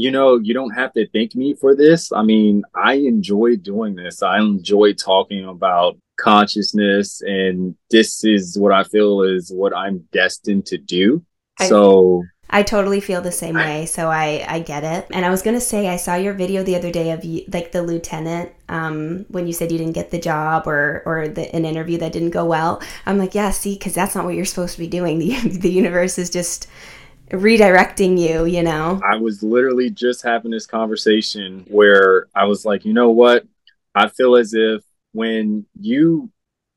you know, you don't have to thank me for this. I mean, I enjoy doing this. I enjoy talking about consciousness, and this is what I feel is what I'm destined to do. I, so I totally feel the same way, so I I get it. And I was gonna say I saw your video the other day of you, like the lieutenant um, when you said you didn't get the job or or the, an interview that didn't go well. I'm like, yeah, see, because that's not what you're supposed to be doing. The the universe is just redirecting you, you know? I was literally just having this conversation where I was like, you know what? I feel as if when you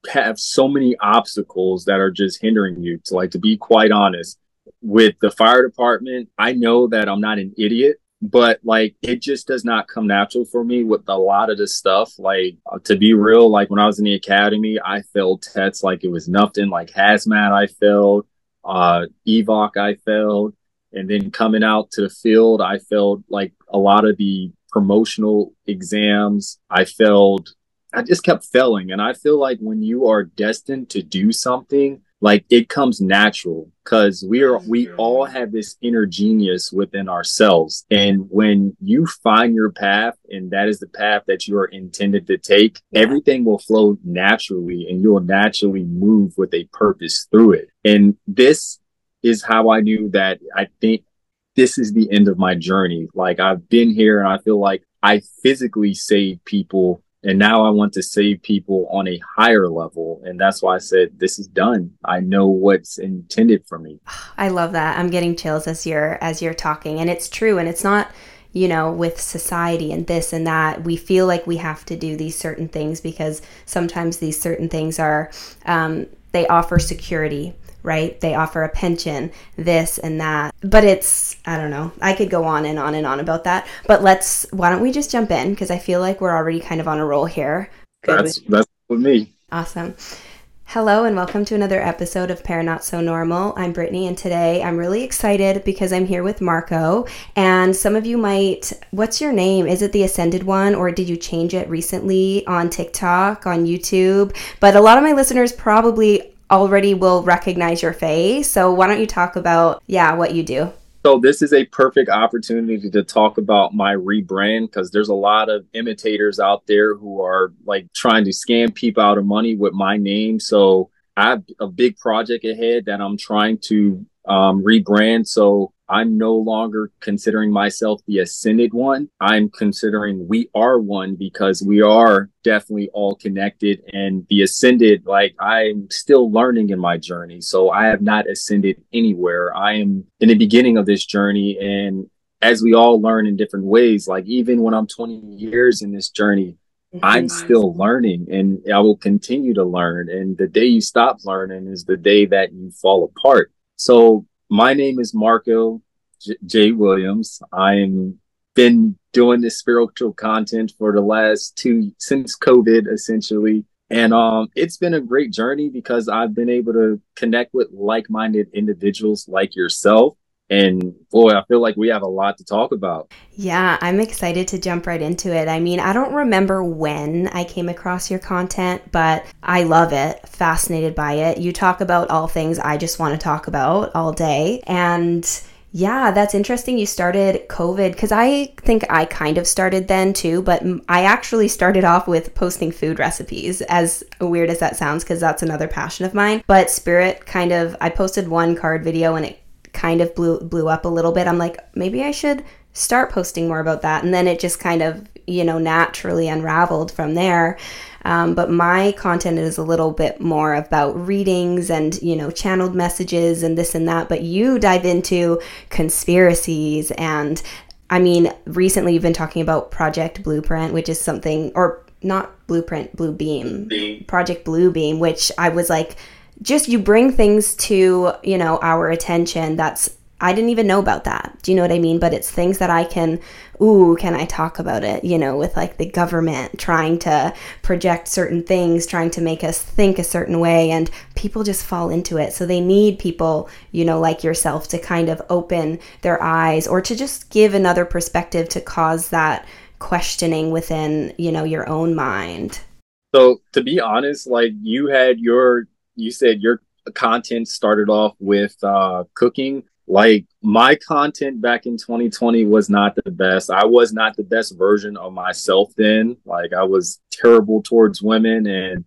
have so many obstacles that are just hindering you to like to be quite honest with the fire department i know that i'm not an idiot but like it just does not come natural for me with a lot of this stuff like uh, to be real like when i was in the academy i failed tests like it was nothing like hazmat i failed uh, evoc I failed, and then coming out to the field, I failed like a lot of the promotional exams. I failed. I just kept failing, and I feel like when you are destined to do something, like it comes natural because we are we all have this inner genius within ourselves. And when you find your path and that is the path that you are intended to take everything will flow naturally and you'll naturally move with a purpose through it. And this is how i knew that i think this is the end of my journey. Like i've been here and i feel like i physically saved people and now I want to save people on a higher level. And that's why I said, this is done. I know what's intended for me. I love that. I'm getting chills as you're, as you're talking. And it's true. And it's not, you know, with society and this and that, we feel like we have to do these certain things because sometimes these certain things are, um, they offer security right? They offer a pension, this and that. But it's, I don't know. I could go on and on and on about that. But let's, why don't we just jump in? Because I feel like we're already kind of on a roll here. Good that's, with, that's with me. Awesome. Hello and welcome to another episode of Para Not So Normal. I'm Brittany and today I'm really excited because I'm here with Marco. And some of you might, what's your name? Is it the Ascended one or did you change it recently on TikTok, on YouTube? But a lot of my listeners probably already will recognize your face. So why don't you talk about, yeah, what you do? So this is a perfect opportunity to talk about my rebrand because there's a lot of imitators out there who are like trying to scam people out of money with my name. So I have a big project ahead that I'm trying to um, rebrand. So I'm no longer considering myself the ascended one. I'm considering we are one because we are definitely all connected. And the ascended, like I'm still learning in my journey. So I have not ascended anywhere. I am in the beginning of this journey. And as we all learn in different ways, like even when I'm 20 years in this journey, mm-hmm. I'm still learning and I will continue to learn. And the day you stop learning is the day that you fall apart. So my name is Marco J-, J. Williams. I'm been doing this spiritual content for the last two since COVID, essentially. And um, it's been a great journey because I've been able to connect with like-minded individuals like yourself and boy, I feel like we have a lot to talk about. Yeah, I'm excited to jump right into it. I mean, I don't remember when I came across your content, but I love it, fascinated by it. You talk about all things I just want to talk about all day. And yeah, that's interesting. You started COVID because I think I kind of started then too, but I actually started off with posting food recipes, as weird as that sounds, because that's another passion of mine. But Spirit kind of, I posted one card video and it kind of blew blew up a little bit. I'm like, maybe I should start posting more about that. And then it just kind of, you know, naturally unraveled from there. Um, but my content is a little bit more about readings and, you know, channeled messages and this and that. But you dive into conspiracies and I mean, recently you've been talking about Project Blueprint, which is something, or not Blueprint, Blue Beam, Project Blue Beam, which I was like, just you bring things to, you know, our attention that's I didn't even know about that. Do you know what I mean? But it's things that I can, ooh, can I talk about it? You know, with like the government trying to project certain things, trying to make us think a certain way, and people just fall into it. So they need people, you know, like yourself to kind of open their eyes or to just give another perspective to cause that questioning within, you know, your own mind. So to be honest, like you had your you said your content started off with uh, cooking. like my content back in 2020 was not the best. I was not the best version of myself then. Like I was terrible towards women and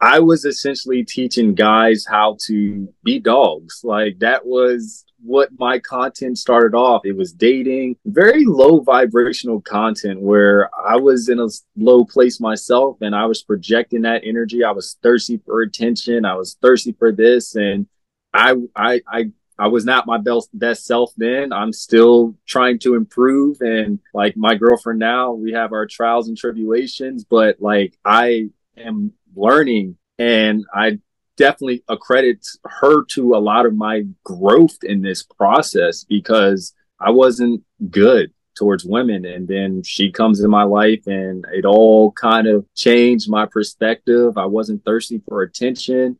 I was essentially teaching guys how to be dogs. Like that was what my content started off. It was dating, very low vibrational content where I was in a low place myself and I was projecting that energy. I was thirsty for attention. I was thirsty for this. And I, I, I, I was not my best best self then. I'm still trying to improve and like my girlfriend now, we have our trials and tribulations, but like I am learning and I definitely accredit her to a lot of my growth in this process because I wasn't good towards women. And then she comes in my life and it all kind of changed my perspective. I wasn't thirsty for attention.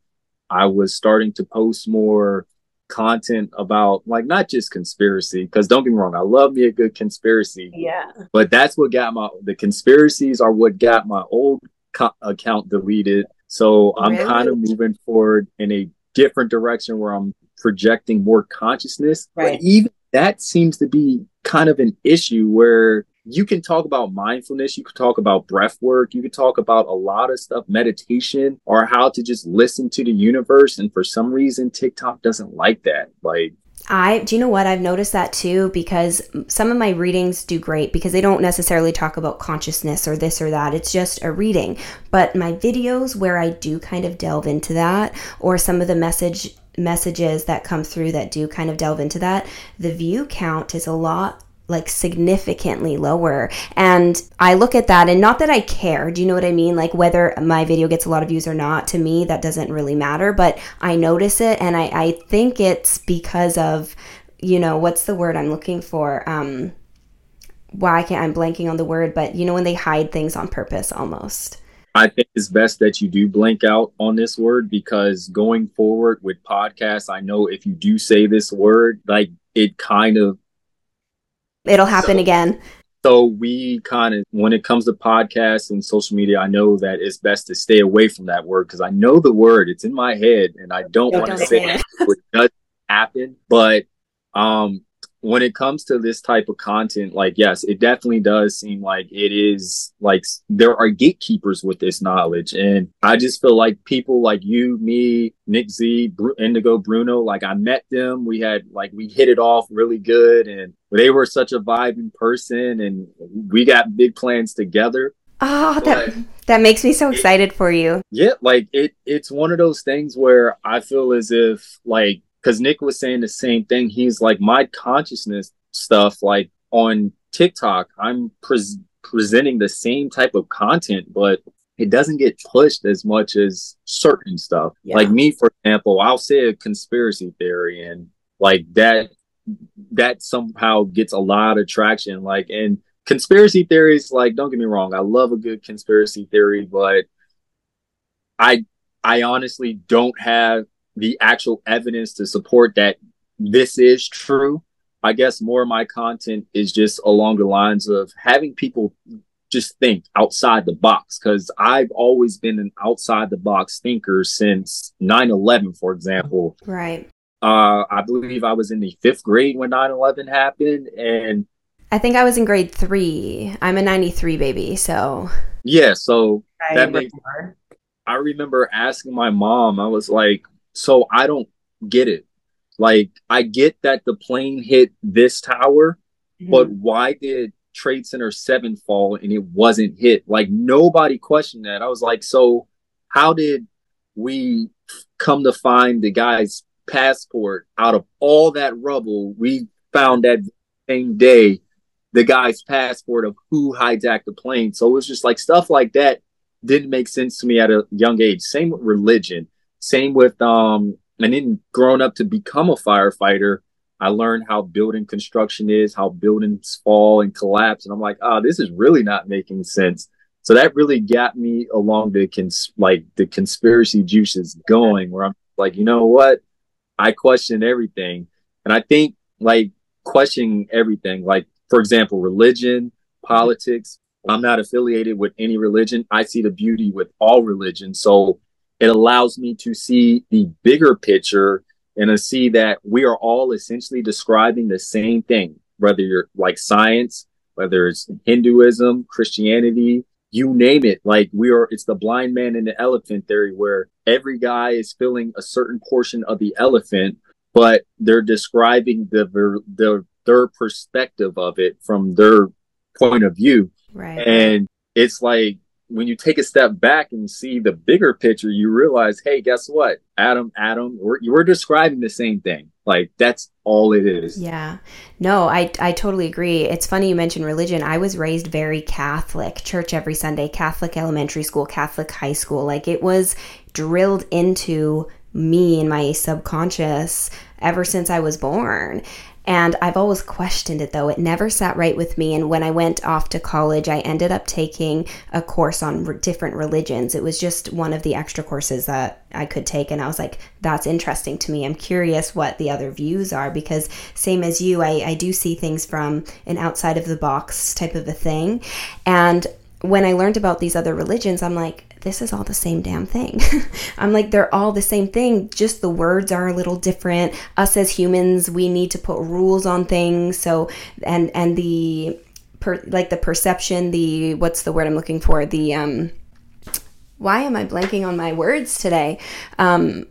I was starting to post more content about like not just conspiracy because don't get me wrong i love me a good conspiracy yeah but that's what got my the conspiracies are what got my old co- account deleted so I'm really? kind of moving forward in a different direction where I'm projecting more consciousness. Right. But even that seems to be kind of an issue where you can talk about mindfulness, you can talk about breath work, you can talk about a lot of stuff, meditation, or how to just listen to the universe. And for some reason, TikTok doesn't like that. Like, I do you know what I've noticed that too because some of my readings do great because they don't necessarily talk about consciousness or this or that. It's just a reading. But my videos where I do kind of delve into that or some of the message messages that come through that do kind of delve into that, the view count is a lot like significantly lower. And I look at that and not that I care, do you know what I mean? Like whether my video gets a lot of views or not, to me, that doesn't really matter, but I notice it and I, I think it's because of, you know, what's the word I'm looking for? Um, why can't I'm blanking on the word, but you know, when they hide things on purpose almost. I think it's best that you do blank out on this word because going forward with podcasts, I know if you do say this word, like it kind of it'll happen so, again. So we kind of, when it comes to podcasts and social media, I know that it's best to stay away from that word because I know the word. It's in my head, and I don't want to say it. it does happen. But um, when it comes to this type of content, like, yes, it definitely does seem like it is like there are gatekeepers with this knowledge. And I just feel like people like you, me, Nick Z, Bru- Indigo Bruno, like I met them. We had like, we hit it off really good. And they were such a vibe in person. And we got big plans together. Oh, that that makes me so excited it, for you. Yeah, like it it's one of those things where I feel as if like because Nick was saying the same thing. He's like, my consciousness stuff, like on TikTok, I'm pre- presenting the same type of content, but it doesn't get pushed as much as certain stuff. Yeah. Like me, for example, I'll say a conspiracy theory, and like that, that somehow gets a lot of traction. Like, and conspiracy theories, like, don't get me wrong, I love a good conspiracy theory, but I, I honestly don't have the actual evidence to support that this is true. I guess more of my content is just along the lines of having people just think outside the box because I've always been an outside the box thinker since 9 11, for example. Right. Uh, I believe I was in the fifth grade when 9 11 happened. And I think I was in grade three. I'm a 93 baby. So, yeah. So I that makes, I remember asking my mom, I was like, so I don't get it. Like, I get that the plane hit this tower, mm-hmm. but why did Trade Center 7 fall and it wasn't hit? Like, nobody questioned that. I was like, so how did we come to find the guy's passport out of all that rubble? We found that same day the guy's passport of who hijacked the plane. So it was just like stuff like that didn't make sense to me at a young age. Same with religion. Same with um, and then growing up to become a firefighter, I learned how building construction is, how buildings fall and collapse, and I'm like, oh, this is really not making sense. So that really got me along the cons- like the conspiracy juices going, where I'm like, you know what? I question everything, and I think like questioning everything, like for example, religion, politics. I'm not affiliated with any religion. I see the beauty with all religions. So it allows me to see the bigger picture and to see that we are all essentially describing the same thing, whether you're like science, whether it's Hinduism, Christianity, you name it. Like we are, it's the blind man and the elephant theory where every guy is filling a certain portion of the elephant, but they're describing the, the, their perspective of it from their point of view. Right. And it's like when you take a step back and see the bigger picture, you realize, hey, guess what? Adam, Adam, we're, we're describing the same thing. Like that's all it is. Yeah. No, I, I totally agree. It's funny you mentioned religion. I was raised very Catholic, church every Sunday, Catholic elementary school, Catholic high school. Like it was drilled into me and my subconscious ever since I was born. And I've always questioned it though. It never sat right with me. And when I went off to college, I ended up taking a course on re- different religions. It was just one of the extra courses that I could take. And I was like, that's interesting to me. I'm curious what the other views are because, same as you, I, I do see things from an outside of the box type of a thing. And when I learned about these other religions, I'm like, this is all the same damn thing. I'm like, they're all the same thing, just the words are a little different. Us as humans, we need to put rules on things. So, and, and the, per, like the perception, the, what's the word I'm looking for? The, um, why am I blanking on my words today? Um,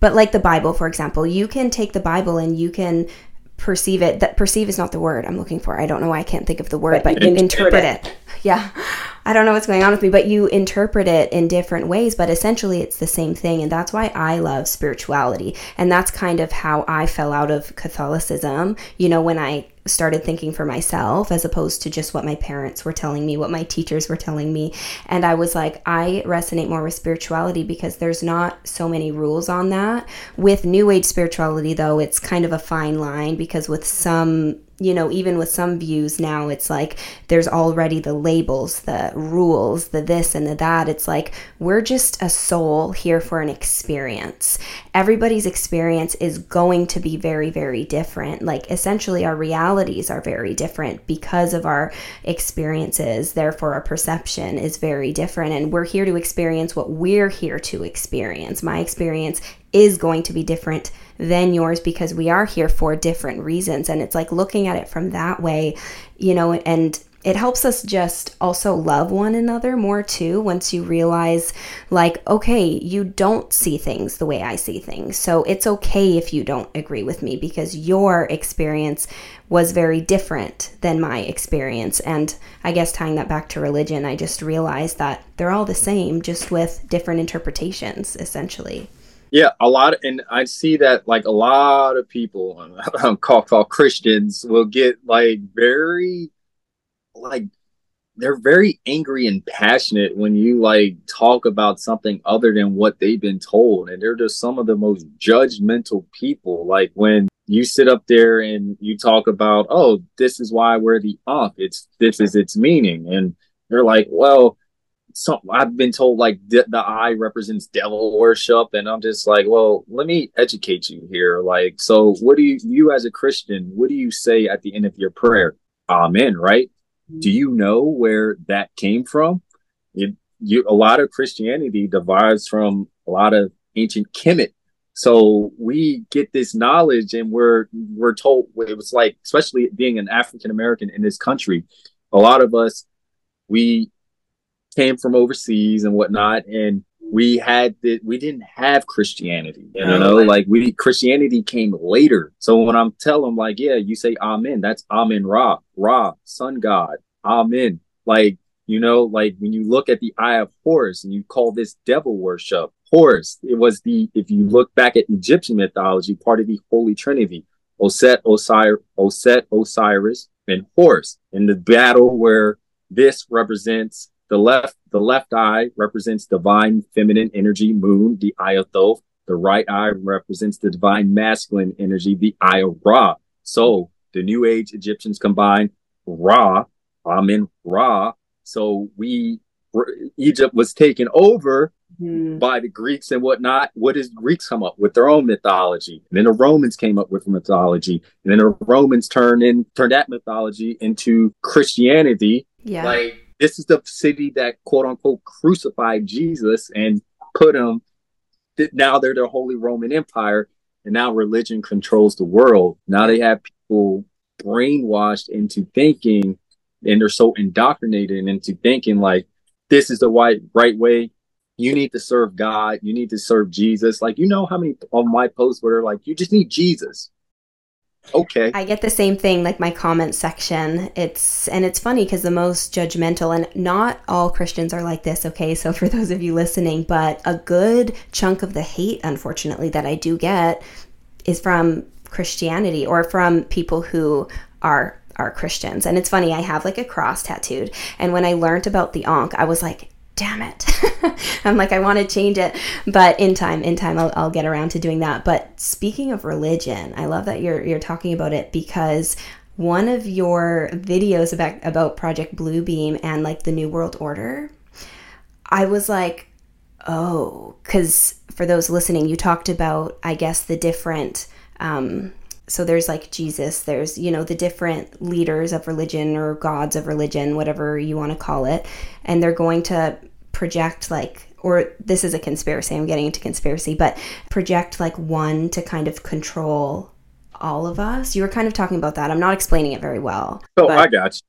but like the Bible, for example, you can take the Bible and you can perceive it. That perceive is not the word I'm looking for. I don't know why I can't think of the word, but, but you interpret it. it. Yeah. I don't know what's going on with me, but you interpret it in different ways, but essentially it's the same thing. And that's why I love spirituality. And that's kind of how I fell out of Catholicism. You know, when I started thinking for myself as opposed to just what my parents were telling me, what my teachers were telling me. And I was like, I resonate more with spirituality because there's not so many rules on that. With New Age spirituality, though, it's kind of a fine line because with some you know, even with some views now, it's like there's already the labels, the rules, the this and the that. It's like we're just a soul here for an experience. Everybody's experience is going to be very, very different. Like essentially, our realities are very different because of our experiences. Therefore, our perception is very different. And we're here to experience what we're here to experience. My experience is going to be different than yours because we are here for different reasons. And it's like looking at it from that way, you know, and it helps us just also love one another more too once you realize like okay you don't see things the way i see things. So it's okay if you don't agree with me because your experience was very different than my experience. And i guess tying that back to religion i just realized that they're all the same just with different interpretations essentially yeah, a lot, of, and I see that like a lot of people, um, called called Christians, will get like very, like they're very angry and passionate when you like talk about something other than what they've been told, and they're just some of the most judgmental people. Like when you sit up there and you talk about, oh, this is why we're the Ankh. It's this is its meaning, and they're like, well some I've been told like the, the eye represents devil worship, and I'm just like, well, let me educate you here. Like, so what do you you as a Christian, what do you say at the end of your prayer? Amen, right? Do you know where that came from? It, you a lot of Christianity derives from a lot of ancient Kemet. So we get this knowledge, and we're we're told it was like, especially being an African American in this country, a lot of us we came from overseas and whatnot, and we had that we didn't have Christianity, you know, like we Christianity came later. So when I'm telling them, like, yeah, you say Amen, that's Amen Ra, Ra, Sun God, Amen. Like, you know, like when you look at the Eye of Horus and you call this devil worship, Horus, it was the if you look back at Egyptian mythology, part of the Holy Trinity, Oset, Osiris, Oset, Osiris, and Horus in the battle where this represents the left, the left eye represents divine feminine energy, moon, the eye of Thoth. The right eye represents the divine masculine energy, the eye of Ra. So the New Age Egyptians combine Ra, Amen, Ra. So we, Egypt was taken over mm. by the Greeks and whatnot. What does Greeks come up with their own mythology? And then the Romans came up with mythology. And then the Romans turned in, turned that mythology into Christianity. Yeah. Like this is the city that quote unquote crucified Jesus and put him. Now they're the Holy Roman Empire, and now religion controls the world. Now they have people brainwashed into thinking, and they're so indoctrinated into thinking like this is the right right way. You need to serve God. You need to serve Jesus. Like you know how many of my posts were like, you just need Jesus okay. I get the same thing like my comment section. It's and it's funny because the most judgmental and not all christians are like this okay? So for those of you listening but a good chunk of the hate unfortunately that i do get is from christianity or from people who are are christians. And it's funny i have like a cross tattooed. And when i learned about the Ankh i was like damn it. I'm like, I want to change it. But in time, in time, I'll, I'll, get around to doing that. But speaking of religion, I love that you're, you're talking about it because one of your videos about, about Project Bluebeam and like the New World Order, I was like, oh, because for those listening, you talked about, I guess, the different, um, so there's like Jesus, there's, you know, the different leaders of religion or gods of religion, whatever you want to call it. And they're going to project like, or this is a conspiracy, I'm getting into conspiracy, but project like one to kind of control all of us. You were kind of talking about that. I'm not explaining it very well. So but... I got you.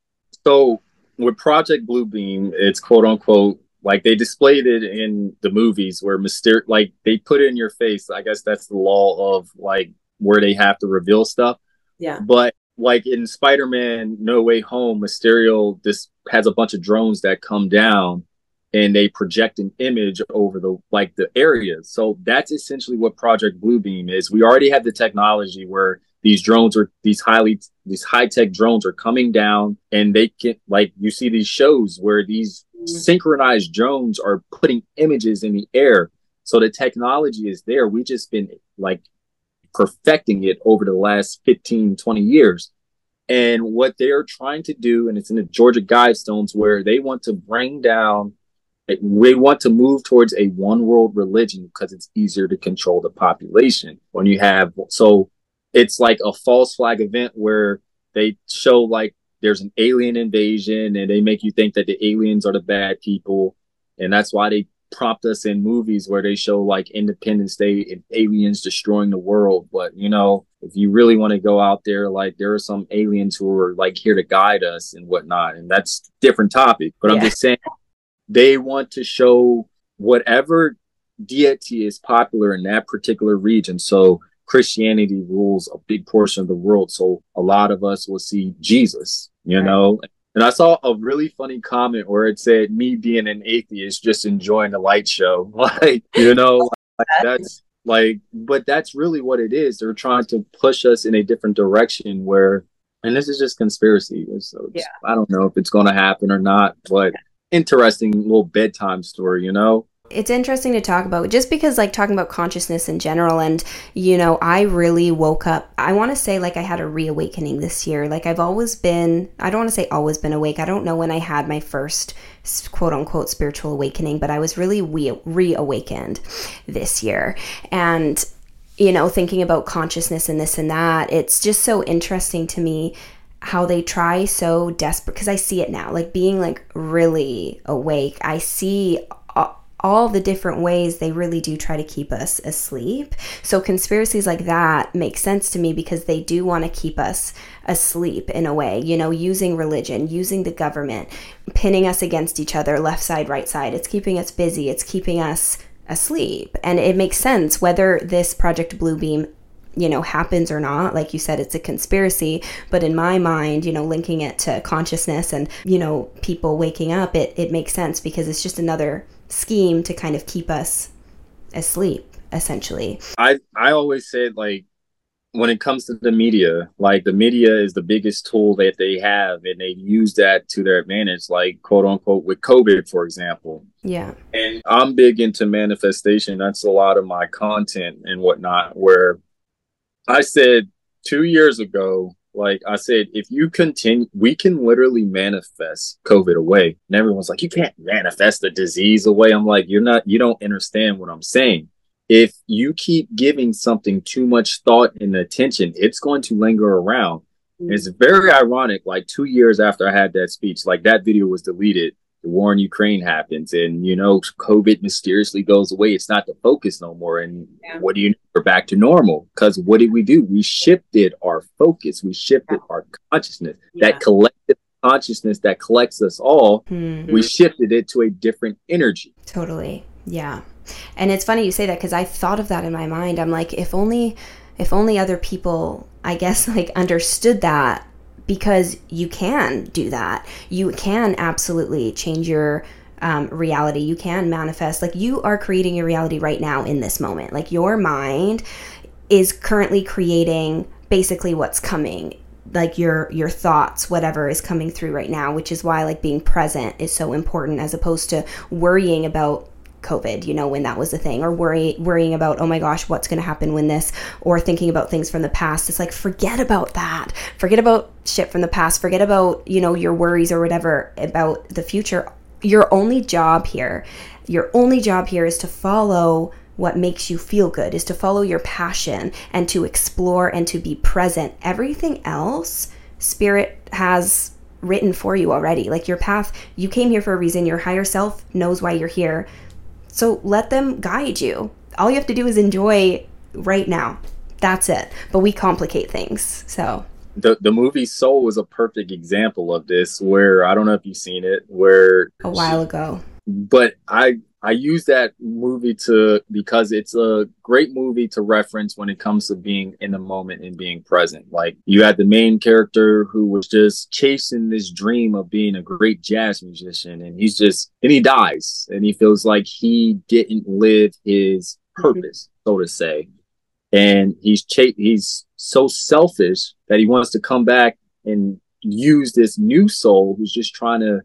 So with Project Bluebeam, it's quote unquote like they displayed it in the movies where Mysterio, like they put it in your face. I guess that's the law of like where they have to reveal stuff. Yeah. But like in Spider-Man No Way Home, Mysterio this has a bunch of drones that come down and they project an image over the like the areas. So that's essentially what Project Bluebeam is. We already have the technology where these drones are these highly these high-tech drones are coming down and they can like you see these shows where these mm-hmm. synchronized drones are putting images in the air. So the technology is there. We just been like perfecting it over the last 15, 20 years. And what they're trying to do, and it's in the Georgia Guidestones, where they want to bring down, they want to move towards a one world religion because it's easier to control the population. When you have, so it's like a false flag event where they show like there's an alien invasion and they make you think that the aliens are the bad people. And that's why they prompt us in movies where they show like Independence Day and aliens destroying the world. But you know, if you really want to go out there, like there are some aliens who are like here to guide us and whatnot, and that's different topic. But yeah. I'm just saying they want to show whatever deity is popular in that particular region. So Christianity rules a big portion of the world. So a lot of us will see Jesus, you right. know, and I saw a really funny comment where it said, "Me being an atheist, just enjoying the light show." like, you know, like that's like, but that's really what it is. They're trying to push us in a different direction where, and this is just conspiracy. So yeah. I don't know if it's going to happen or not, but interesting little bedtime story, you know? It's interesting to talk about just because like talking about consciousness in general and you know i really woke up i want to say like i had a reawakening this year. Like i've always been i don't want to say always been awake. I don't know when i had my first quote unquote spiritual awakening but i was really re- reawakened this year. And you know thinking about consciousness and this and that it's just so interesting to me how they try so desperate because I see it now, like being like really awake. I see all the different ways they really do try to keep us asleep. So conspiracies like that make sense to me because they do want to keep us asleep in a way, you know, using religion, using the government, pinning us against each other, left side, right side. It's keeping us busy, it's keeping us asleep. And it makes sense whether this Project Bluebeam you know happens or not like you said it's a conspiracy but in my mind you know linking it to consciousness and you know people waking up it it makes sense because it's just another scheme to kind of keep us asleep essentially. I i always said like when it comes to the media like the media is the biggest tool that they have and they use that to their advantage like quote unquote with covid for example. Yeah. And i'm big into manifestation. That's a lot of my content and whatnot where i said two years ago like I said, if you continue, we can literally manifest COVID away. And everyone's like, you can't manifest the disease away. I'm like, you're not, you don't understand what I'm saying. If you keep giving something too much thought and attention, it's going to linger around. Mm-hmm. It's very ironic. Like two years after I had that speech, like that video was deleted. The war in Ukraine happens and you know COVID mysteriously goes away. It's not the focus no more. And yeah. what do you know? we're back to normal? Because what did we do? We shifted our focus, we shifted yeah. our consciousness, yeah. that collective consciousness that collects us all, mm-hmm. we shifted it to a different energy. Totally. Yeah. And it's funny you say that because I thought of that in my mind. I'm like, if only if only other people, I guess, like understood that because you can do that. You can absolutely change your um, reality. You can manifest. Like you are creating your reality right now in this moment. Like your mind is currently creating basically what's coming like your your thoughts whatever is coming through right now which is why like being present is so important as opposed to worrying about COVID, you know, when that was a thing, or worry worrying about, oh my gosh, what's going to happen when this, or thinking about things from the past. It's like forget about that. Forget about shit from the past. Forget about you know your worries or whatever about the future. Your only job here, your only job here is to follow what makes you feel good, is to follow your passion and to explore and to be present. Everything else, spirit has written for you already. Like your path, you came here for a reason. Your higher self knows why you're here so let them guide you. All you have to do is enjoy right now. That's it. But we complicate things. So the the movie Soul was a perfect example of this where I don't know if you've seen it where a while ago. But I I use that movie to because it's a great movie to reference when it comes to being in the moment and being present. Like you had the main character who was just chasing this dream of being a great jazz musician and he's just and he dies and he feels like he didn't live his mm-hmm. purpose, so to say. And he's ch- he's so selfish that he wants to come back and use this new soul who's just trying to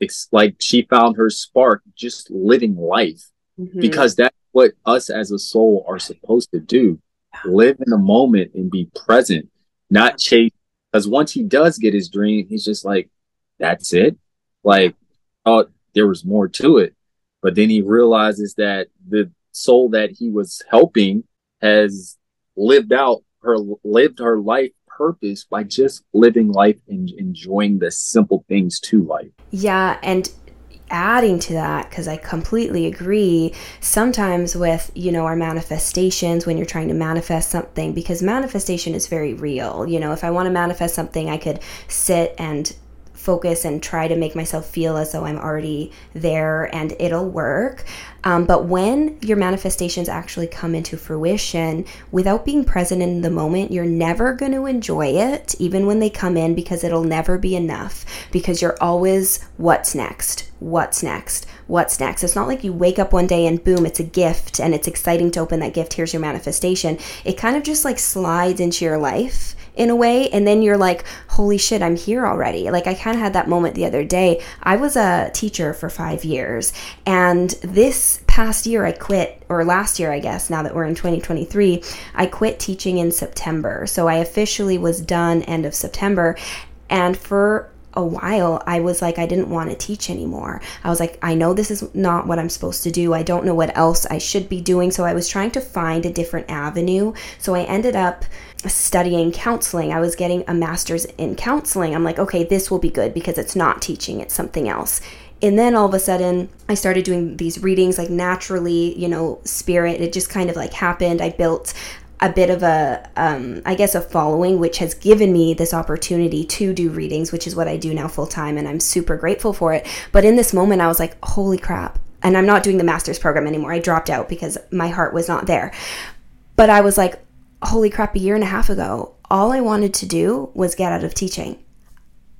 it's like she found her spark just living life mm-hmm. because that's what us as a soul are supposed to do. Live in the moment and be present not chase. Because once he does get his dream he's just like that's it. Like oh there was more to it. But then he realizes that the soul that he was helping has lived out her lived her life purpose by just living life and enjoying the simple things to life. Yeah, and adding to that because i completely agree sometimes with you know our manifestations when you're trying to manifest something because manifestation is very real you know if i want to manifest something i could sit and focus and try to make myself feel as though I'm already there and it'll work. Um, but when your manifestations actually come into fruition, without being present in the moment, you're never going to enjoy it, even when they come in, because it'll never be enough. Because you're always, what's next? What's next? What's next? It's not like you wake up one day and boom, it's a gift and it's exciting to open that gift. Here's your manifestation. It kind of just like slides into your life in a way and then you're like holy shit i'm here already. Like i kind of had that moment the other day. I was a teacher for five years and this past year i quit or last year i guess now that we're in 2023 i quit teaching in september. So i officially was done end of september and for a while, I was like, I didn't want to teach anymore. I was like, I know this is not what I'm supposed to do. I don't know what else I should be doing. So I was trying to find a different avenue. So I ended up studying counseling. I was getting a master's in counseling. I'm like, okay, this will be good because it's not teaching, it's something else. And then all of a sudden, I started doing these readings like naturally, you know, spirit. It just kind of like happened. I built a bit of a, um, I guess, a following, which has given me this opportunity to do readings, which is what I do now full time. And I'm super grateful for it. But in this moment, I was like, holy crap. And I'm not doing the master's program anymore. I dropped out because my heart was not there. But I was like, holy crap, a year and a half ago, all I wanted to do was get out of teaching.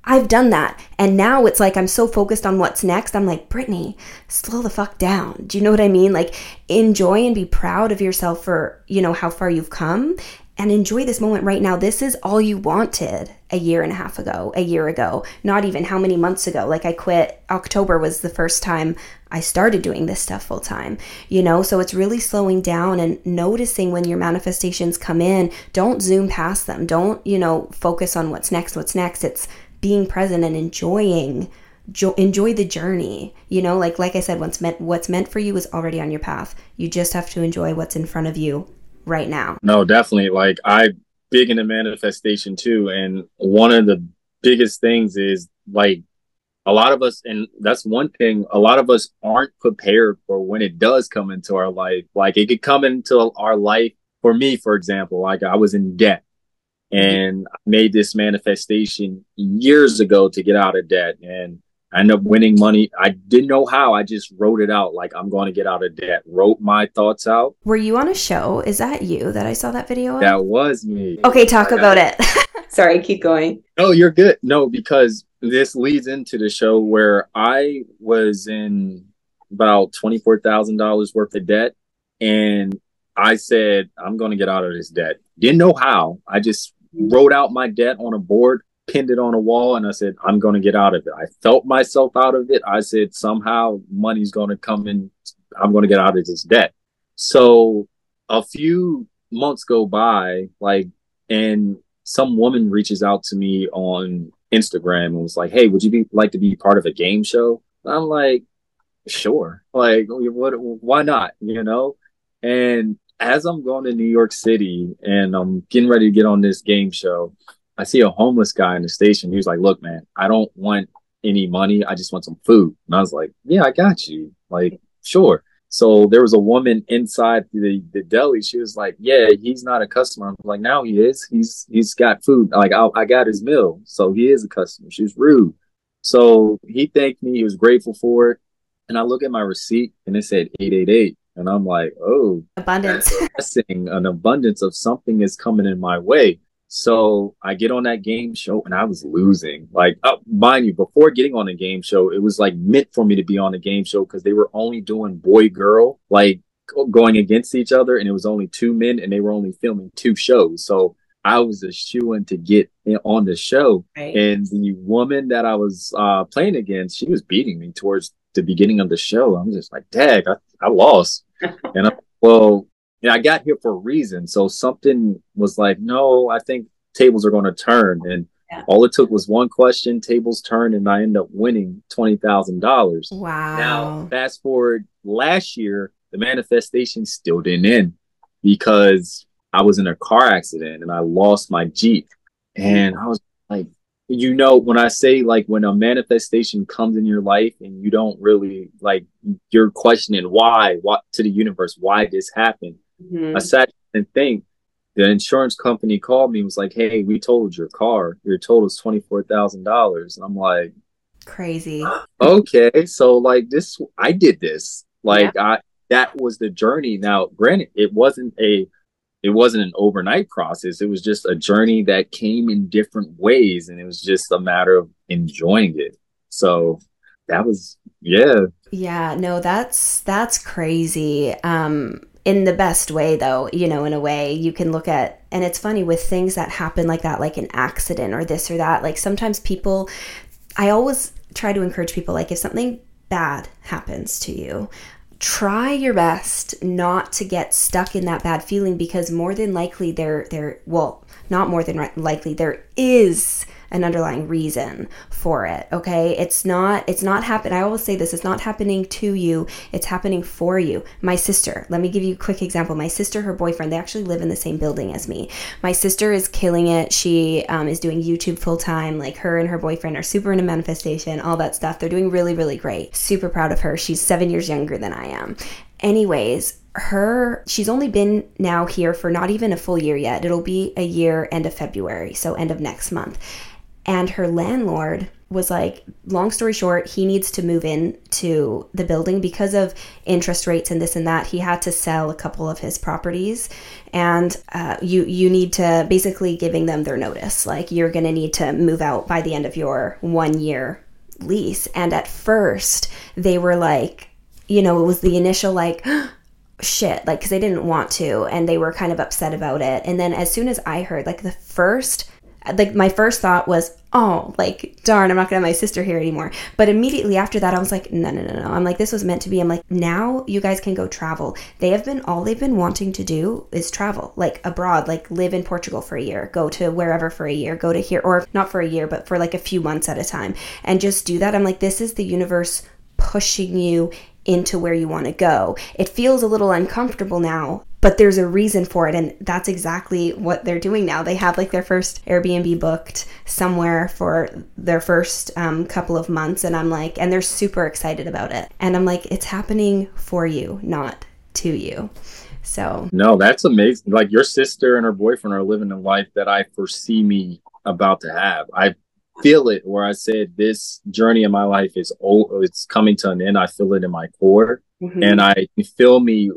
I've done that. And now it's like I'm so focused on what's next. I'm like, Brittany, slow the fuck down. Do you know what I mean? Like, enjoy and be proud of yourself for, you know, how far you've come and enjoy this moment right now. This is all you wanted a year and a half ago, a year ago, not even how many months ago. Like I quit, October was the first time I started doing this stuff full time, you know? So it's really slowing down and noticing when your manifestations come in. Don't zoom past them. Don't, you know, focus on what's next, what's next. It's being present and enjoying jo- enjoy the journey you know like like i said what's meant what's meant for you is already on your path you just have to enjoy what's in front of you right now. No, definitely. Like I big into manifestation too. And one of the biggest things is like a lot of us, and that's one thing, a lot of us aren't prepared for when it does come into our life. Like it could come into our life. For me, for example, like I was in debt and I made this manifestation years ago to get out of debt. And I ended up winning money. I didn't know how. I just wrote it out like I'm going to get out of debt. Wrote my thoughts out. Were you on a show? Is that you that I saw that video of? That was me. Okay, talk about it. Sorry, keep going. Oh, you're good. No, because this leads into the show where I was in about $24,000 worth of debt and I said I'm going to get out of this debt. Didn't know how. I just wrote out my debt on a board pinned it on a wall and I said, I'm going to get out of it. I felt myself out of it. I said, somehow money's going to come in. I'm going to get out of this debt. So a few months go by, like, and some woman reaches out to me on Instagram and was like, Hey, would you be like to be part of a game show? I'm like, sure. Like, what, why not? You know? And as I'm going to New York City and I'm getting ready to get on this game show, I see a homeless guy in the station. He was like, "Look, man, I don't want any money. I just want some food." And I was like, "Yeah, I got you. Like, sure." So there was a woman inside the, the deli. She was like, "Yeah, he's not a customer." I'm like, "Now he is. He's he's got food. Like I, I got his meal, so he is a customer." She was rude. So he thanked me. He was grateful for it. And I look at my receipt and it said 888. And I'm like, oh, abundance. An abundance of something is coming in my way. So I get on that game show and I was losing. Like, uh, mind you, before getting on the game show, it was like meant for me to be on the game show because they were only doing boy girl, like going against each other. And it was only two men and they were only filming two shows. So I was a shoo in to get on the show. Right. And the woman that I was uh, playing against, she was beating me towards the beginning of the show. I'm just like, dang, I, I lost. And I, well, and I got here for a reason. So something was like, no, I think tables are going to turn. And yeah. all it took was one question, tables turned, and I ended up winning $20,000. Wow. Now, fast forward last year, the manifestation still didn't end because I was in a car accident and I lost my Jeep. And I was like, you know, when I say like when a manifestation comes in your life and you don't really like, you're questioning why, what to the universe, why this happened Mm-hmm. I sat and think the insurance company called me and was like, Hey, we totaled your car. Your total is $24,000. And I'm like, crazy. Okay. So like this, I did this. Like yeah. I, that was the journey. Now, granted, it wasn't a, it wasn't an overnight process. It was just a journey that came in different ways. And it was just a matter of enjoying it. So that was, yeah. Yeah. No, that's, that's crazy. Um, in the best way though you know in a way you can look at and it's funny with things that happen like that like an accident or this or that like sometimes people i always try to encourage people like if something bad happens to you try your best not to get stuck in that bad feeling because more than likely there there well not more than likely there is an underlying reason for it okay? It's not it's not happen i always say this it's not happening to you it's happening for you. My sister let me give you a quick example. My sister her boyfriend they actually live in the same building as me. My sister is killing it she um, is doing youtube full time like her and her boyfriend are super into manifestation all that stuff they're doing really really great super proud of her she's seven years younger than i am. Anyways her she's only been now here for not even a full year yet it'll be a year end of february so end of next month and her landlord was like long story short he needs to move in to the building because of interest rates and this and that. He had to sell a couple of his properties. And uh, you you need to basically giving them their notice. Like you're going to need to move out by the end of your one year lease. And at first they were like you know it was the initial like shit like because they didn't want to. And they were kind of upset about it. And then as soon as i heard like the first like my first thought was, oh, like darn, I'm not gonna have my sister here anymore. But immediately after that, I was like, no, no, no, no. I'm like, this was meant to be. I'm like, now you guys can go travel. They have been all they've been wanting to do is travel, like abroad, like live in Portugal for a year, go to wherever for a year, go to here, or not for a year, but for like a few months at a time, and just do that. I'm like, this is the universe pushing you into where you want to go. It feels a little uncomfortable now, but there's a reason for it. And that's exactly what they're doing now. They have like their first Airbnb booked somewhere for their first um, couple of months. And I'm like, and they're super excited about it. And I'm like, it's happening for you, not to you. So, no, that's amazing. Like your sister and her boyfriend are living a life that I foresee me about to have. I feel it where I said this journey in my life is oh it's coming to an end. I feel it in my core. Mm-hmm. And I feel me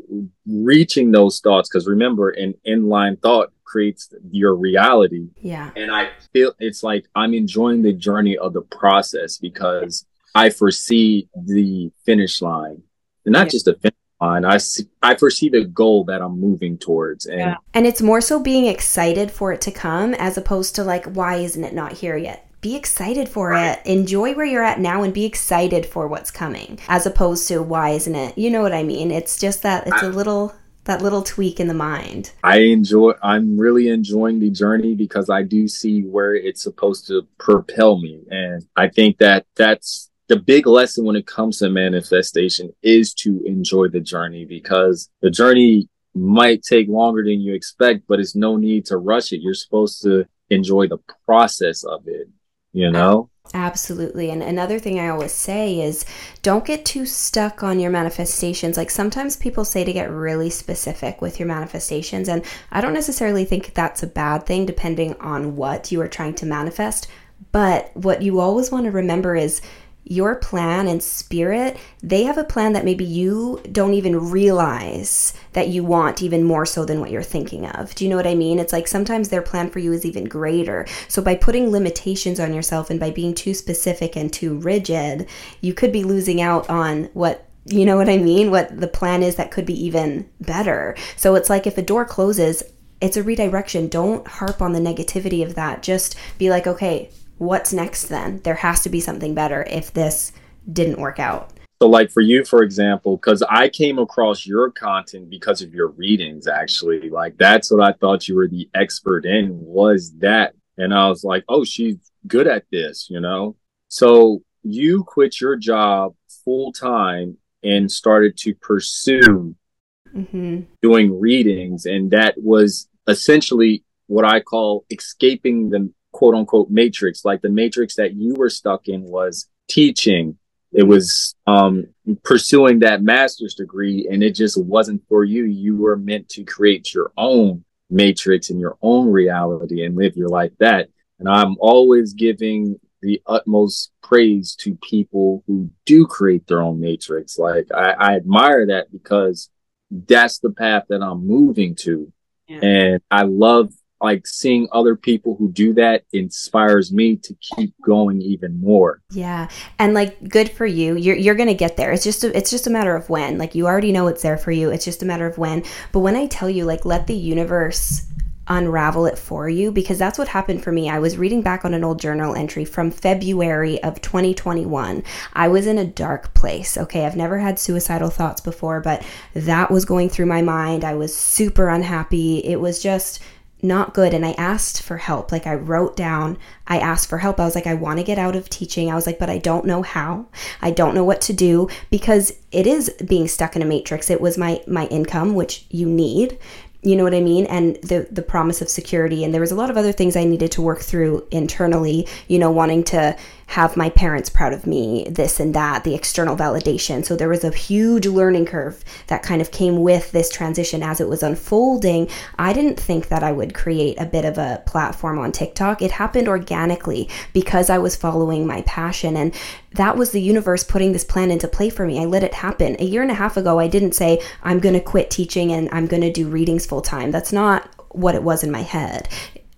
reaching those thoughts because remember, an inline thought creates your reality. Yeah. And I feel it's like I'm enjoying the journey of the process because I foresee the finish line. And not yeah. just the finish line. I see, I foresee the goal that I'm moving towards. And yeah. and it's more so being excited for it to come as opposed to like, why isn't it not here yet? Be excited for it. Enjoy where you're at now and be excited for what's coming as opposed to why isn't it? You know what I mean? It's just that it's a little that little tweak in the mind. I enjoy I'm really enjoying the journey because I do see where it's supposed to propel me and I think that that's the big lesson when it comes to manifestation is to enjoy the journey because the journey might take longer than you expect but it's no need to rush it. You're supposed to enjoy the process of it you know? Absolutely. And another thing I always say is don't get too stuck on your manifestations. Like sometimes people say to get really specific with your manifestations. And I don't necessarily think that's a bad thing, depending on what you are trying to manifest. But what you always want to remember is your plan and spirit, they have a plan that maybe you don't even realize that you want even more so than what you're thinking of. Do you know what I mean? It's like sometimes their plan for you is even greater. So by putting limitations on yourself and by being too specific and too rigid, you could be losing out on what you know what I mean? What the plan is that could be even better. So it's like if a door closes, it's a redirection. Don't harp on the negativity of that. Just be like, okay, what's next then? There has to be something better if this didn't work out. So, like for you, for example, because I came across your content because of your readings, actually. Like, that's what I thought you were the expert in, was that. And I was like, oh, she's good at this, you know? So, you quit your job full time and started to pursue mm-hmm. doing readings. And that was essentially what I call escaping the quote unquote matrix. Like the matrix that you were stuck in was teaching. It was um, pursuing that master's degree, and it just wasn't for you. You were meant to create your own matrix and your own reality and live your life that. And I'm always giving the utmost praise to people who do create their own matrix. Like I, I admire that because that's the path that I'm moving to. Yeah. And I love like seeing other people who do that inspires me to keep going even more. Yeah. And like good for you. You're you're going to get there. It's just a, it's just a matter of when. Like you already know it's there for you. It's just a matter of when. But when I tell you like let the universe unravel it for you because that's what happened for me. I was reading back on an old journal entry from February of 2021. I was in a dark place. Okay, I've never had suicidal thoughts before, but that was going through my mind. I was super unhappy. It was just not good and I asked for help. Like I wrote down, I asked for help. I was like I want to get out of teaching. I was like but I don't know how. I don't know what to do because it is being stuck in a matrix. It was my my income which you need. You know what I mean? And the the promise of security and there was a lot of other things I needed to work through internally, you know, wanting to have my parents proud of me, this and that, the external validation. So there was a huge learning curve that kind of came with this transition as it was unfolding. I didn't think that I would create a bit of a platform on TikTok. It happened organically because I was following my passion. And that was the universe putting this plan into play for me. I let it happen. A year and a half ago, I didn't say, I'm going to quit teaching and I'm going to do readings full time. That's not what it was in my head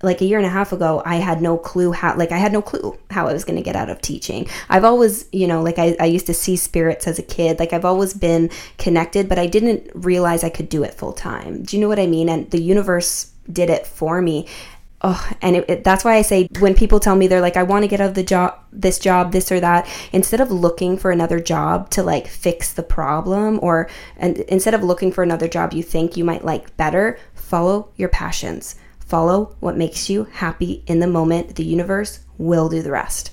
like a year and a half ago i had no clue how like i had no clue how i was going to get out of teaching. I've always you know like I, I used to see spirits as a kid. Like i've always been connected but i didn't realize i could do it full time do you know what i mean? And the universe did it for me. Oh and it, it, that's why i say when people tell me they're like i want to get out of the job this job this or that instead of looking for another job to like fix the problem or and instead of looking for another job you think you might like better follow your passions Follow what makes you happy in the moment. The universe will do the rest.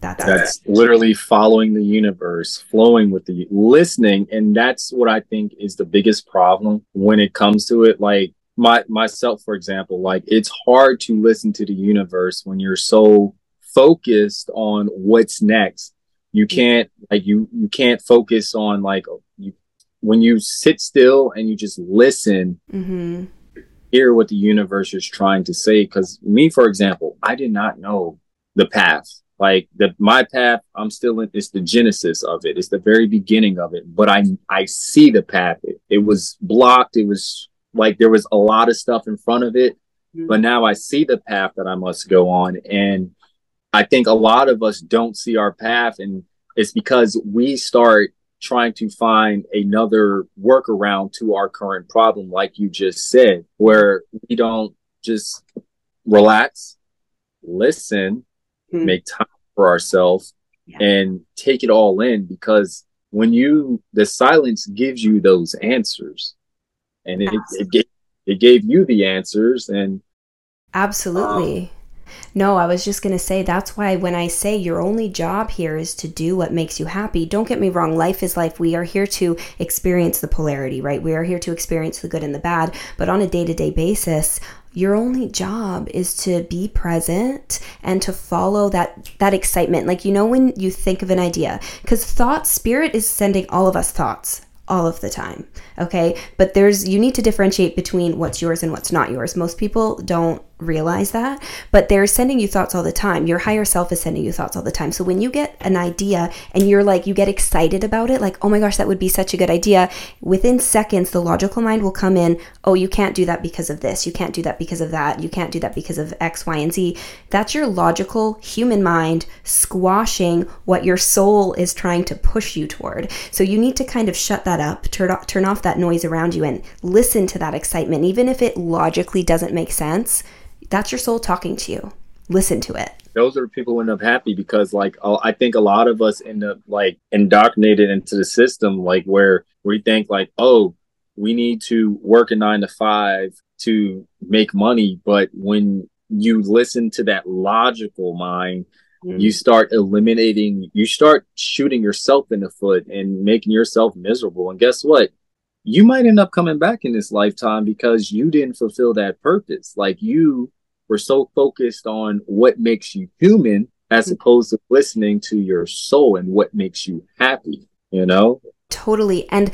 that's, that's literally following the universe, flowing with the listening. And that's what I think is the biggest problem when it comes to it. Like my myself, for example, like it's hard to listen to the universe when you're so focused on what's next. You can't like you you can't focus on like you when you sit still and you just listen. Mm-hmm hear what the universe is trying to say. Because me, for example, I did not know the path like the my path i'm still in it's the genesis of it it's the very beginning of it but i i see the path it, it was blocked it was like there was a lot of stuff in front of it mm-hmm. but now i see the path that i must go on and i think a lot of us don't see our path and it's because we start trying to find another workaround to our current problem like you just said where we don't just relax listen mm-hmm. make time for ourselves yeah. and take it all in because when you the silence gives you those answers and it, it, gave, it gave you the answers and absolutely um, no, I was just going to say that's why when I say your only job here is to do what makes you happy, don't get me wrong, life is life. We are here to experience the polarity, right? We are here to experience the good and the bad, but on a day to day basis, your only job is to be present and to follow that that excitement like you know when you think of an idea because thought spirit is sending all of us thoughts all of the time okay but there's you need to differentiate between what's yours and what's not yours most people don't realize that, but they're sending you thoughts all the time. Your higher self is sending you thoughts all the time. So when you get an idea and you're like, you get excited about it, like, oh my gosh, that would be such a good idea, within seconds, the logical mind will come in, oh, you can't do that because of this. You can't do that because of that. You can't do that because of X, Y, and Z. That's your logical human mind squashing what your soul is trying to push you toward. So you need to kind of shut that up, turn off, turn off that noise around you, and listen to that excitement, even if it logically doesn't make sense that's your soul talking to you. Listen to it. Those are the people who end up happy because, like, I think a lot of us end up like indoctrinated into the system, like where we think like, oh, we need to work a nine to five to make money. But when you listen to that logical mind, mm-hmm. you start eliminating, you start shooting yourself in the foot and making yourself miserable. And guess what? You might end up coming back in this lifetime because you didn't fulfill that purpose. Like you we're so focused on what makes you human as mm-hmm. opposed to listening to your soul and what makes you happy, you know? Totally. And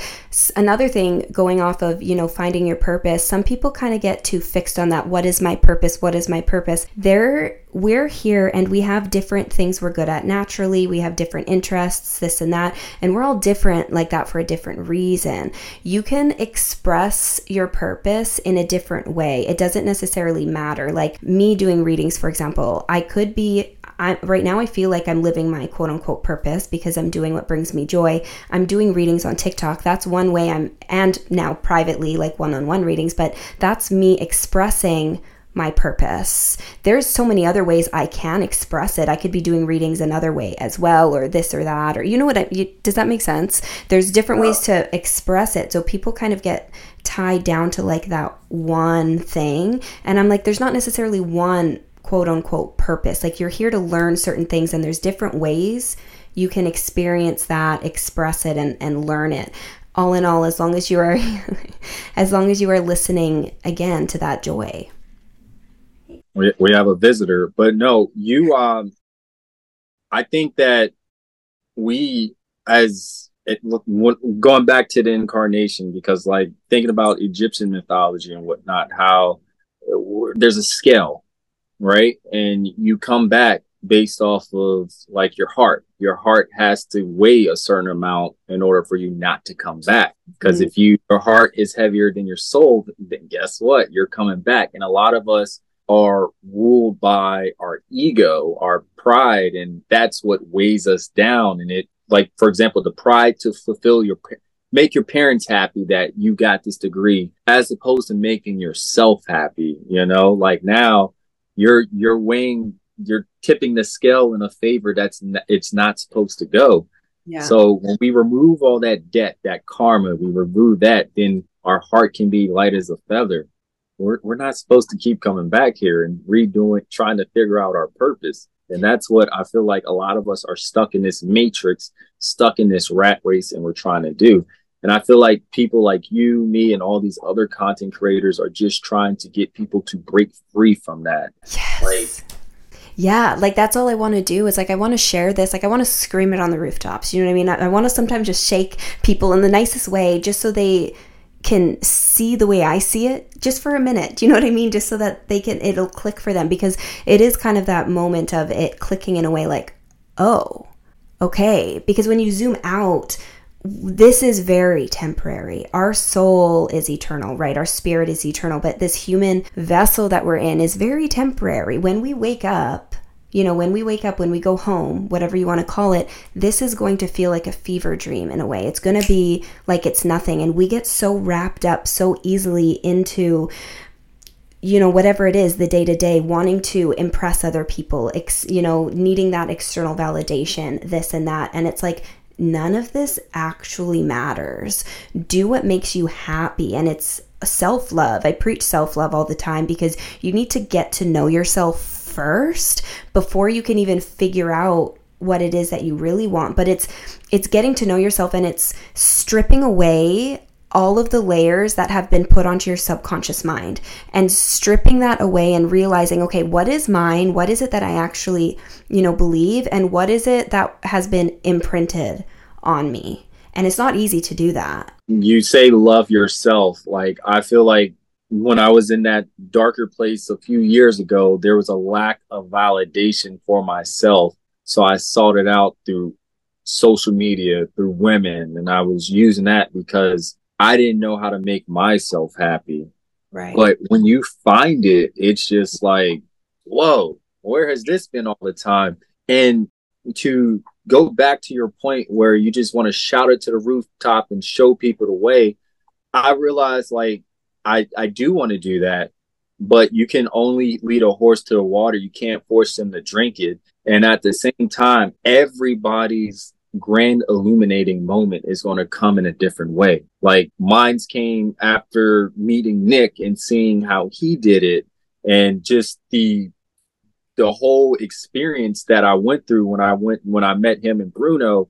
another thing going off of, you know, finding your purpose, some people kind of get too fixed on that. What is my purpose? What is my purpose? There, we're here and we have different things we're good at naturally. We have different interests, this and that. And we're all different like that for a different reason. You can express your purpose in a different way. It doesn't necessarily matter. Like me doing readings, for example, I could be I, right now I feel like I'm living my quote unquote purpose because I'm doing what brings me joy. I'm doing readings on TikTok. That's one way I'm, and now privately, like one on one readings, but that's me expressing my purpose. There's so many other ways I can express it. I could be doing readings another way as well, or this or that, or you know what I you, does that make sense? There's different ways to express it. So people kind of get tied down to like that one thing. And I'm like, there's not necessarily one quote unquote purpose. Like you're here to learn certain things, and there's different ways you can experience that, express it, and, and learn it. All in all, as long as you are, as long as you are listening again to that joy. We, we have a visitor, but no, you. Um, I think that we, as it, going back to the incarnation, because like thinking about Egyptian mythology and whatnot, how uh, there's a scale right? And you come back based off of like your heart. Your heart has to weigh a certain amount in order for you not to come back. Because mm-hmm. if you your heart is heavier than your soul, then guess what? You're coming back. And a lot of us are ruled by our ego, our pride, and that's what weighs us down. And it like for example, the pride to fulfill your make your parents happy that you got this degree as opposed to making yourself happy, you know? Like now you're you're weighing you're tipping the scale in a favor that's n- it's not supposed to go yeah. so when we remove all that debt that karma we remove that then our heart can be light as a feather we're, we're not supposed to keep coming back here and redoing trying to figure out our purpose And that's what I feel like a lot of us are stuck in this matrix, stuck in this rat race, and we're trying to do. And I feel like people like you, me, and all these other content creators are just trying to get people to break free from that. Yes. Like, yeah, like that's all I want to do is like I want to share this, like I want to scream it on the rooftops. You know what I mean? I, I want to sometimes just shake people in the nicest way just so they can see the way I see it just for a minute. Do you know what I mean? Just so that they can it'll click for them because it is kind of that moment of it clicking in a way like, "Oh, okay." Because when you zoom out, this is very temporary. Our soul is eternal, right? Our spirit is eternal, but this human vessel that we're in is very temporary. When we wake up, you know, when we wake up, when we go home, whatever you want to call it, this is going to feel like a fever dream in a way. It's going to be like it's nothing. And we get so wrapped up so easily into you know whatever it is the day to day wanting to impress other people ex, you know needing that external validation this and that and it's like none of this actually matters. Do what makes you happy. And it's self love. I preach self love all the time because you need to get to know yourself first before you can even figure out what it is that you really want but it's it's getting to know yourself and it's stripping away all of the layers that have been put onto your subconscious mind and stripping that away and realizing okay what is mine? What is it that i actually you know believe? And what is it that has been imprinted on me? And it's not easy to do that. You say love yourself. Like i feel like when i was in that darker place a few years ago there was a lack of validation for myself. So i sought it out through social media through women and i was using that because I didn't know how to make myself happy. Right. But when you find it, it's just like, whoa, where has this been all the time? And to go back to your point where you just want to shout it to the rooftop and show people the way, I realized like I I do want to do that, but you can only lead a horse to the water. You can't force them to drink it. And at the same time, everybody's grand illuminating moment is going to come in a different way. Like mine's came after meeting Nick and seeing how he did it and just the the whole experience that I went through when I went when I met him and Bruno.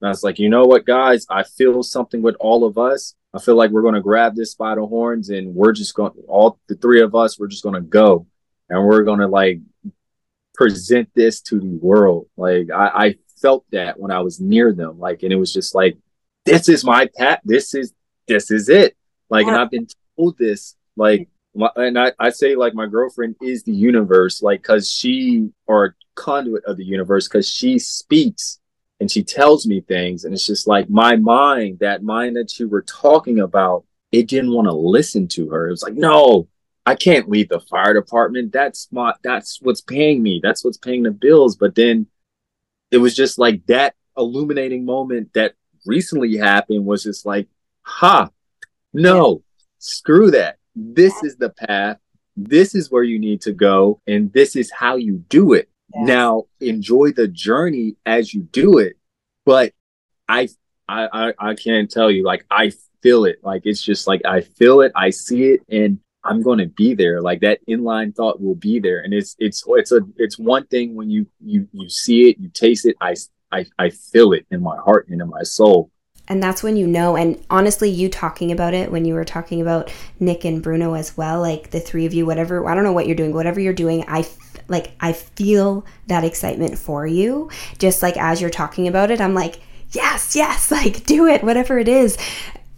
And I was like, you know what, guys, I feel something with all of us. I feel like we're going to grab this by the horns and we're just going, all the three of us, we're just going to go and we're going to like present this to the world. Like I, I felt that when I was near them. Like, and it was just like, this is my path. This is, this is it. Like, yeah. and I've been told this, like, my, and I, I say like my girlfriend is the universe, like, cause she, or conduit of the universe, cause she speaks and she tells me things. And it's just like my mind, that mind that you were talking about, it didn't want to listen to her. It was like, no, I can't leave the fire department. That's my that's what's paying me. That's what's paying the bills. But then it was just like that illuminating moment that recently happened was just like, ha, no, screw that. This is the path. This is where you need to go. And this is how you do it. Yes. Now enjoy the journey as you do it. But I, I, I, I can't tell you, like, I feel it. Like, it's just like, I feel it. I see it. And I'm going to be there. Like that inline thought will be there. And it's, it's, it's a, it's one thing when you, you, you see it, you taste it. I, I, I feel it in my heart and in my soul. And that's when you know. And honestly, you talking about it when you were talking about Nick and Bruno as well, like the three of you, whatever, I don't know what you're doing, whatever you're doing, I like, I feel that excitement for you. Just like as you're talking about it, I'm like, yes, yes, like do it, whatever it is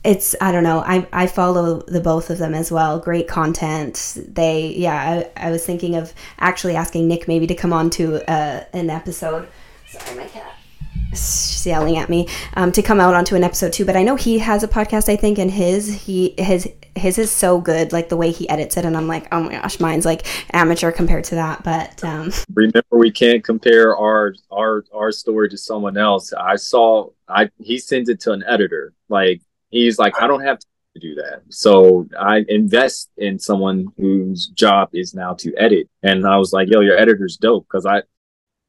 it's I don't know. I I follow the both of them as well. Great content. They yeah. I, I was thinking of actually asking Nick maybe to come on to uh, an episode. Sorry, my cat. She's yelling at me um, to come out onto an episode too. But I know he has a podcast. I think, and his he his his is so good. Like the way he edits it, and I'm like, oh my gosh, mine's like amateur compared to that. But um, remember, we can't compare our our our story to someone else. I saw I he sends it to an editor. Like he's like, I don't have to do that. So I invest in someone whose job is now to edit. And I was like, yo, your editor's dope. Cause I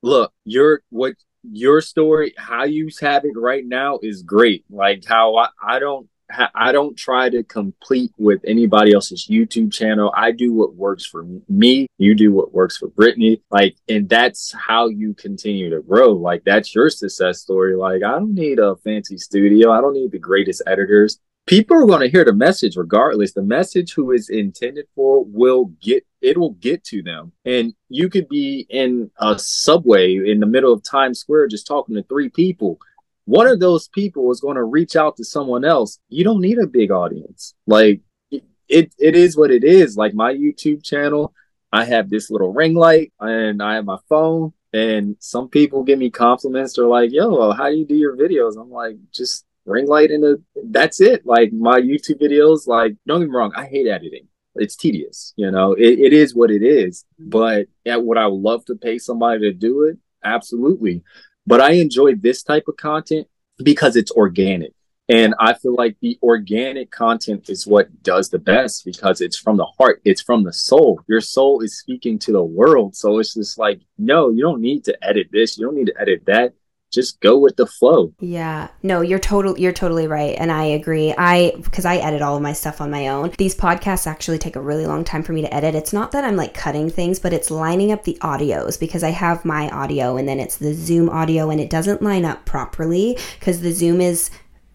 look, your what your story, how you have it right now is great. Like how I, I don't I don't try to complete with anybody else's YouTube channel. I do what works for me. You do what works for Brittany. Like, and that's how you continue to grow. Like, that's your success story. Like, I don't need a fancy studio. I don't need the greatest editors. People are going to hear the message regardless. The message who is intended for will get it will get to them. And you could be in a subway in the middle of Times Square just talking to three people one of those people is going to reach out to someone else. You don't need a big audience. Like it, it, is what it is. Like my YouTube channel, I have this little ring light and I have my phone. And some people give me compliments. They're like, yo, how do you do your videos? I'm like, just ring light and the that's it. Like my YouTube videos, like, don't get me wrong, I hate editing. It's tedious, you know, it, it is what it is. Mm-hmm. But at what I would love to pay somebody to do it? Absolutely. But I enjoy this type of content because it's organic. And I feel like the organic content is what does the best because it's from the heart, it's from the soul. Your soul is speaking to the world. So it's just like, no, you don't need to edit this, you don't need to edit that just go with the flow. Yeah. No, you're total you're totally right and I agree. I because I edit all of my stuff on my own. These podcasts actually take a really long time for me to edit. It's not that I'm like cutting things, but it's lining up the audios because I have my audio and then it's the Zoom audio and it doesn't line up properly cuz the Zoom is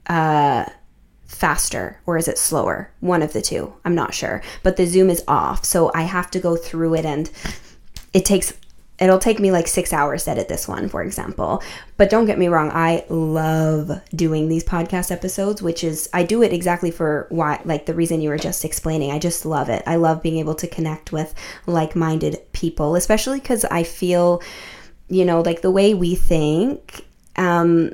uh faster or is it slower? One of the two. I'm not sure. But the Zoom is off. So I have to go through it and it takes it'll take me like six hours to edit this one, for example. But don't get me wrong, I love doing these podcast episodes, which is, I do it exactly for why, like the reason you were just explaining. I just love it. I love being able to connect with like minded people, especially because I feel, you know, like the way we think, um,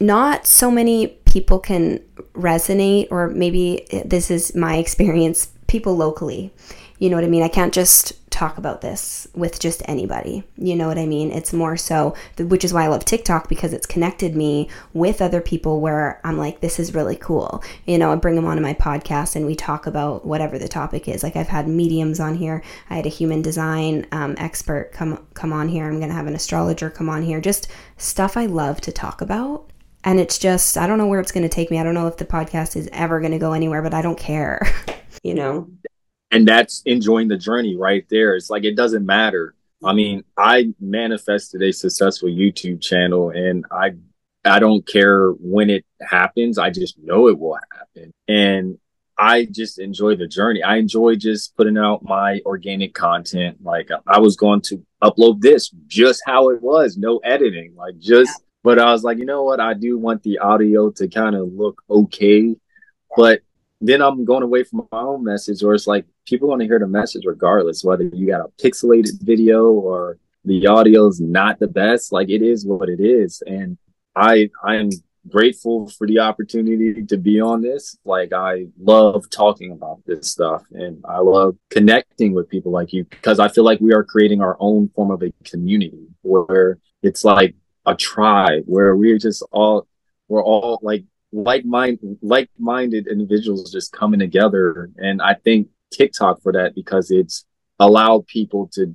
not so many people can resonate, or maybe this is my experience, people locally. You know what I mean? I can't just talk about this with just anybody. You know what I mean? It's more so, which is why I love TikTok because it's connected me with other people where I'm like, this is really cool. You know, I bring them onto my podcast and we talk about whatever the topic is. Like I've had mediums on here. I had a human design um, expert come come on here. I'm gonna have an astrologer come on here. Just stuff I love to talk about. And it's just, I don't know where it's going to take me. I don't know if the podcast is ever going to go anywhere, but I don't care. you know? And that's enjoying the journey right there. It's like it doesn't matter. I mean, I manifested a successful YouTube channel and I I don't care when it happens. I just know it will happen. And I just enjoy the journey. I enjoy just putting out my organic content. Like I was going to upload this just how it was, no editing, like just, but I was like, you know what? I do want the audio to kind of look okay, but then I'm going away from my own message, or it's like people want to hear the message regardless, whether you got a pixelated video or the audio is not the best. Like it is what it is, and I I am grateful for the opportunity to be on this. Like I love talking about this stuff, and I love connecting with people like you because I feel like we are creating our own form of a community where it's like a tribe where we're just all we're all like like mind like minded individuals just coming together. And I think TikTok for that because it's allowed people to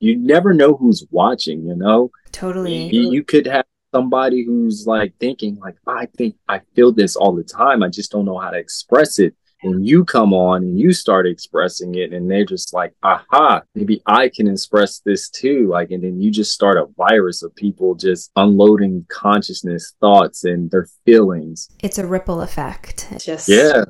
you never know who's watching, you know? Totally. You, you could have somebody who's like thinking like I think I feel this all the time. I just don't know how to express it and you come on and you start expressing it and they're just like aha maybe i can express this too. Like and then you just start a virus of people just unloading consciousness thoughts and their feelings. It's a ripple effect. It's just yeah.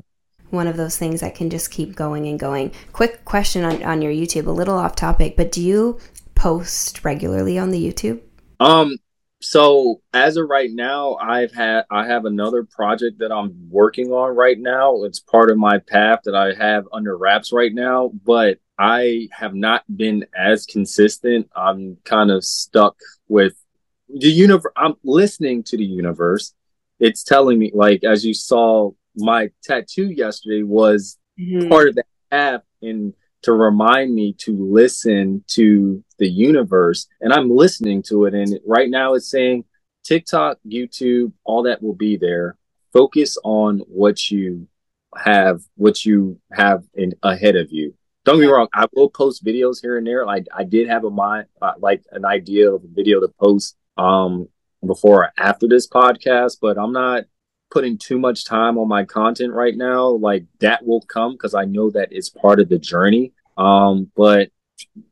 one of those things that can just keep going and going. Quick question on, on your youtube a little off topic but do you post regularly on the youtube? Um so as of right now i've had i have another project that i'm working on right now. It's part of my path that i have under wraps right now but i have not been as consistent. I'm kind of stuck with the universe i'm listening to the universe. It's telling me like as you saw my tattoo yesterday was mm-hmm. part of that path and to remind me to listen to the universe. And I'm listening to it. And right now it's saying TikTok, YouTube, all that will be there. Focus on what you have, what you have in ahead of you. Don't get me wrong. I will post videos here and there. Like I did have a mind, uh, like an idea of a video to post um, before or after this podcast, but I'm not putting too much time on my content right now. Like that will come because I know that it's part of the journey. Um, but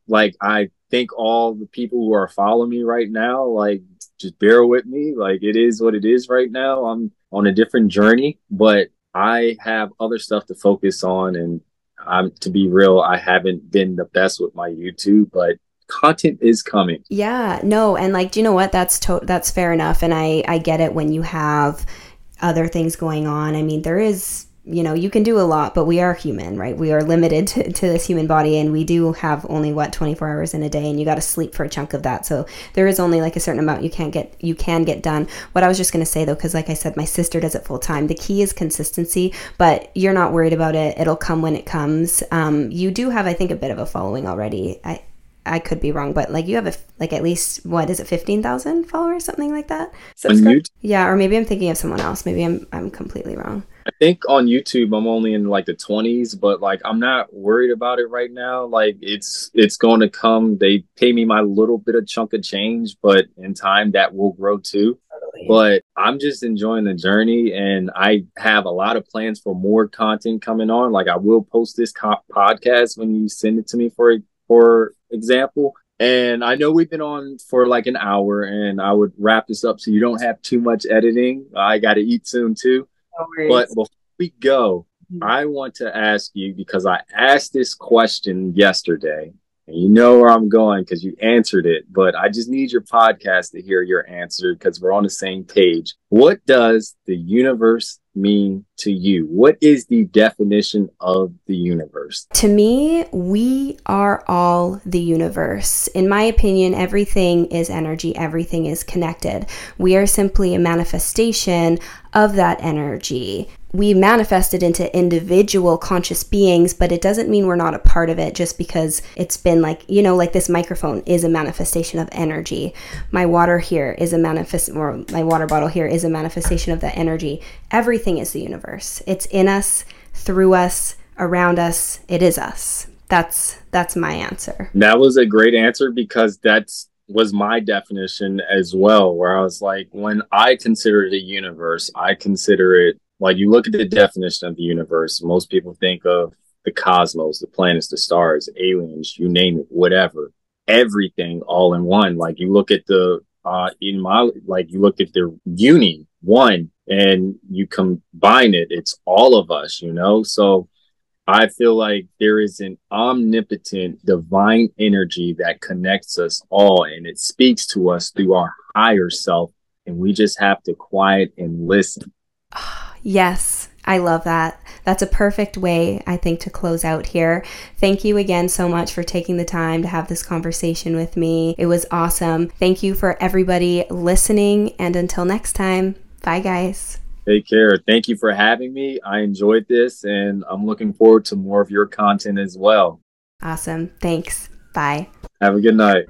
like I think all the people who are following me right now, like just bear with me. Like it is what it is right now. I'm on a different journey, but I have other stuff to focus on and I'm to be real, I haven't been the best with my YouTube, but content is coming. Yeah, no, and like, do you know what? That's to- that's fair enough, and I I get it when you have other things going on. I mean, there is you know, you can do a lot, but we are human, right? We are limited to, to this human body, and we do have only what 24 hours in a day, and you got to sleep for a chunk of that. So there is only like a certain amount you can't get you can get done. What I was just gonna say though, because like I said, my sister does it full time. The key is consistency, but you're not worried about it. It'll come when it comes. Um, you do have, I think, a bit of a following already. I I could be wrong, but like you have a like at least what is it, fifteen thousand followers, something like that. Subscribe? Yeah, or maybe I'm thinking of someone else. Maybe I'm I'm completely wrong. I think on YouTube I'm only in like the 20s, but like I'm not worried about it right now. Like it's it's going to come. They pay me my little bit of chunk of change, but in time that will grow too. But I'm just enjoying the journey, and I have a lot of plans for more content coming on. Like I will post this co- podcast when you send it to me for for example. And I know we've been on for like an hour, and I would wrap this up so you don't have too much editing. I got to eat soon too. No but before we go, mm-hmm. I want to ask you because I asked this question yesterday, and you know where I'm going because you answered it. But I just need your podcast to hear your answer because we're on the same page. What does the universe mean to you? What is the definition of the universe? To me, we are all the universe. In my opinion, everything is energy, everything is connected. We are simply a manifestation of that energy we manifest it into individual conscious beings, but it doesn't mean we're not a part of it just because it's been like, you know, like this microphone is a manifestation of energy. My water here is a manifest, or my water bottle here is a manifestation of that energy. Everything is the universe. It's in us, through us, around us. It is us. That's that's my answer. That was a great answer because that's was my definition as well where i was like when i consider the universe i consider it like you look at the definition of the universe, most people think of the cosmos, the planets, the stars, aliens, you name it, whatever, everything all in one. Like you look at the, uh, in my, like you look at the uni one and you combine it, it's all of us, you know? So I feel like there is an omnipotent divine energy that connects us all and it speaks to us through our higher self. And we just have to quiet and listen. Yes, I love that. That's a perfect way, I think, to close out here. Thank you again so much for taking the time to have this conversation with me. It was awesome. Thank you for everybody listening. And until next time, bye, guys. Take care. Thank you for having me. I enjoyed this and I'm looking forward to more of your content as well. Awesome. Thanks. Bye. Have a good night.